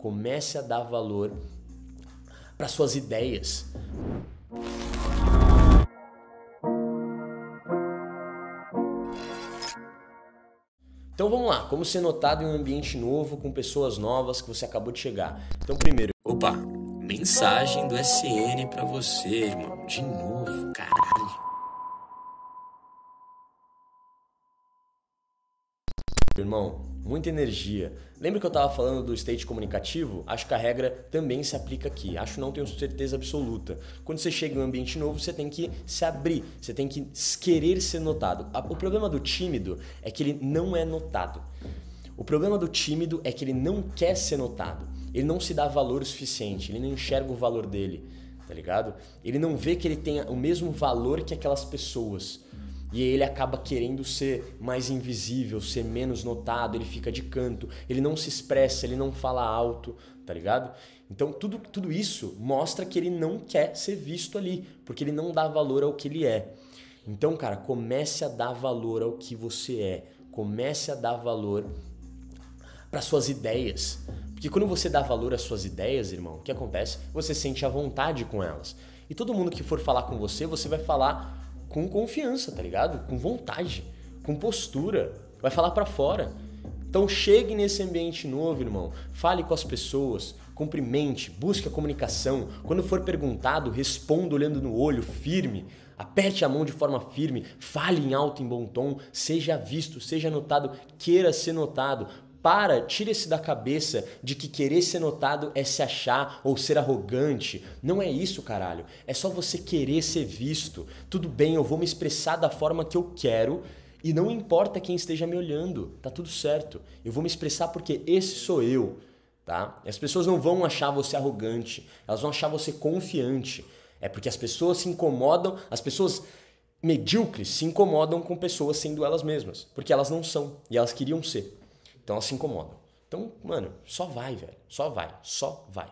Comece a dar valor para suas ideias. Então vamos lá, como ser notado em um ambiente novo, com pessoas novas que você acabou de chegar. Então primeiro, opa, mensagem do SN para você, irmão. De novo, caralho. Irmão, muita energia. Lembra que eu estava falando do state comunicativo? Acho que a regra também se aplica aqui. Acho não tenho certeza absoluta. Quando você chega em um ambiente novo, você tem que se abrir, você tem que querer ser notado. O problema do tímido é que ele não é notado. O problema do tímido é que ele não quer ser notado. Ele não se dá valor o suficiente, ele não enxerga o valor dele, tá ligado? Ele não vê que ele tem o mesmo valor que aquelas pessoas. E ele acaba querendo ser mais invisível, ser menos notado, ele fica de canto, ele não se expressa, ele não fala alto, tá ligado? Então tudo, tudo isso mostra que ele não quer ser visto ali, porque ele não dá valor ao que ele é. Então, cara, comece a dar valor ao que você é. Comece a dar valor para suas ideias. Porque quando você dá valor às suas ideias, irmão, o que acontece? Você sente a vontade com elas. E todo mundo que for falar com você, você vai falar com confiança, tá ligado? Com vontade, com postura, vai falar para fora. Então chegue nesse ambiente novo, irmão. Fale com as pessoas, cumprimente, busque a comunicação. Quando for perguntado, responda olhando no olho, firme. Aperte a mão de forma firme, fale em alto, em bom tom, seja visto, seja notado, queira ser notado. Para, tira esse da cabeça de que querer ser notado é se achar ou ser arrogante. Não é isso, caralho. É só você querer ser visto. Tudo bem, eu vou me expressar da forma que eu quero e não importa quem esteja me olhando. Tá tudo certo. Eu vou me expressar porque esse sou eu, tá? As pessoas não vão achar você arrogante, elas vão achar você confiante. É porque as pessoas se incomodam, as pessoas medíocres se incomodam com pessoas sendo elas mesmas, porque elas não são e elas queriam ser. Então elas se incomodam. Então, mano, só vai, velho. Só vai. Só vai.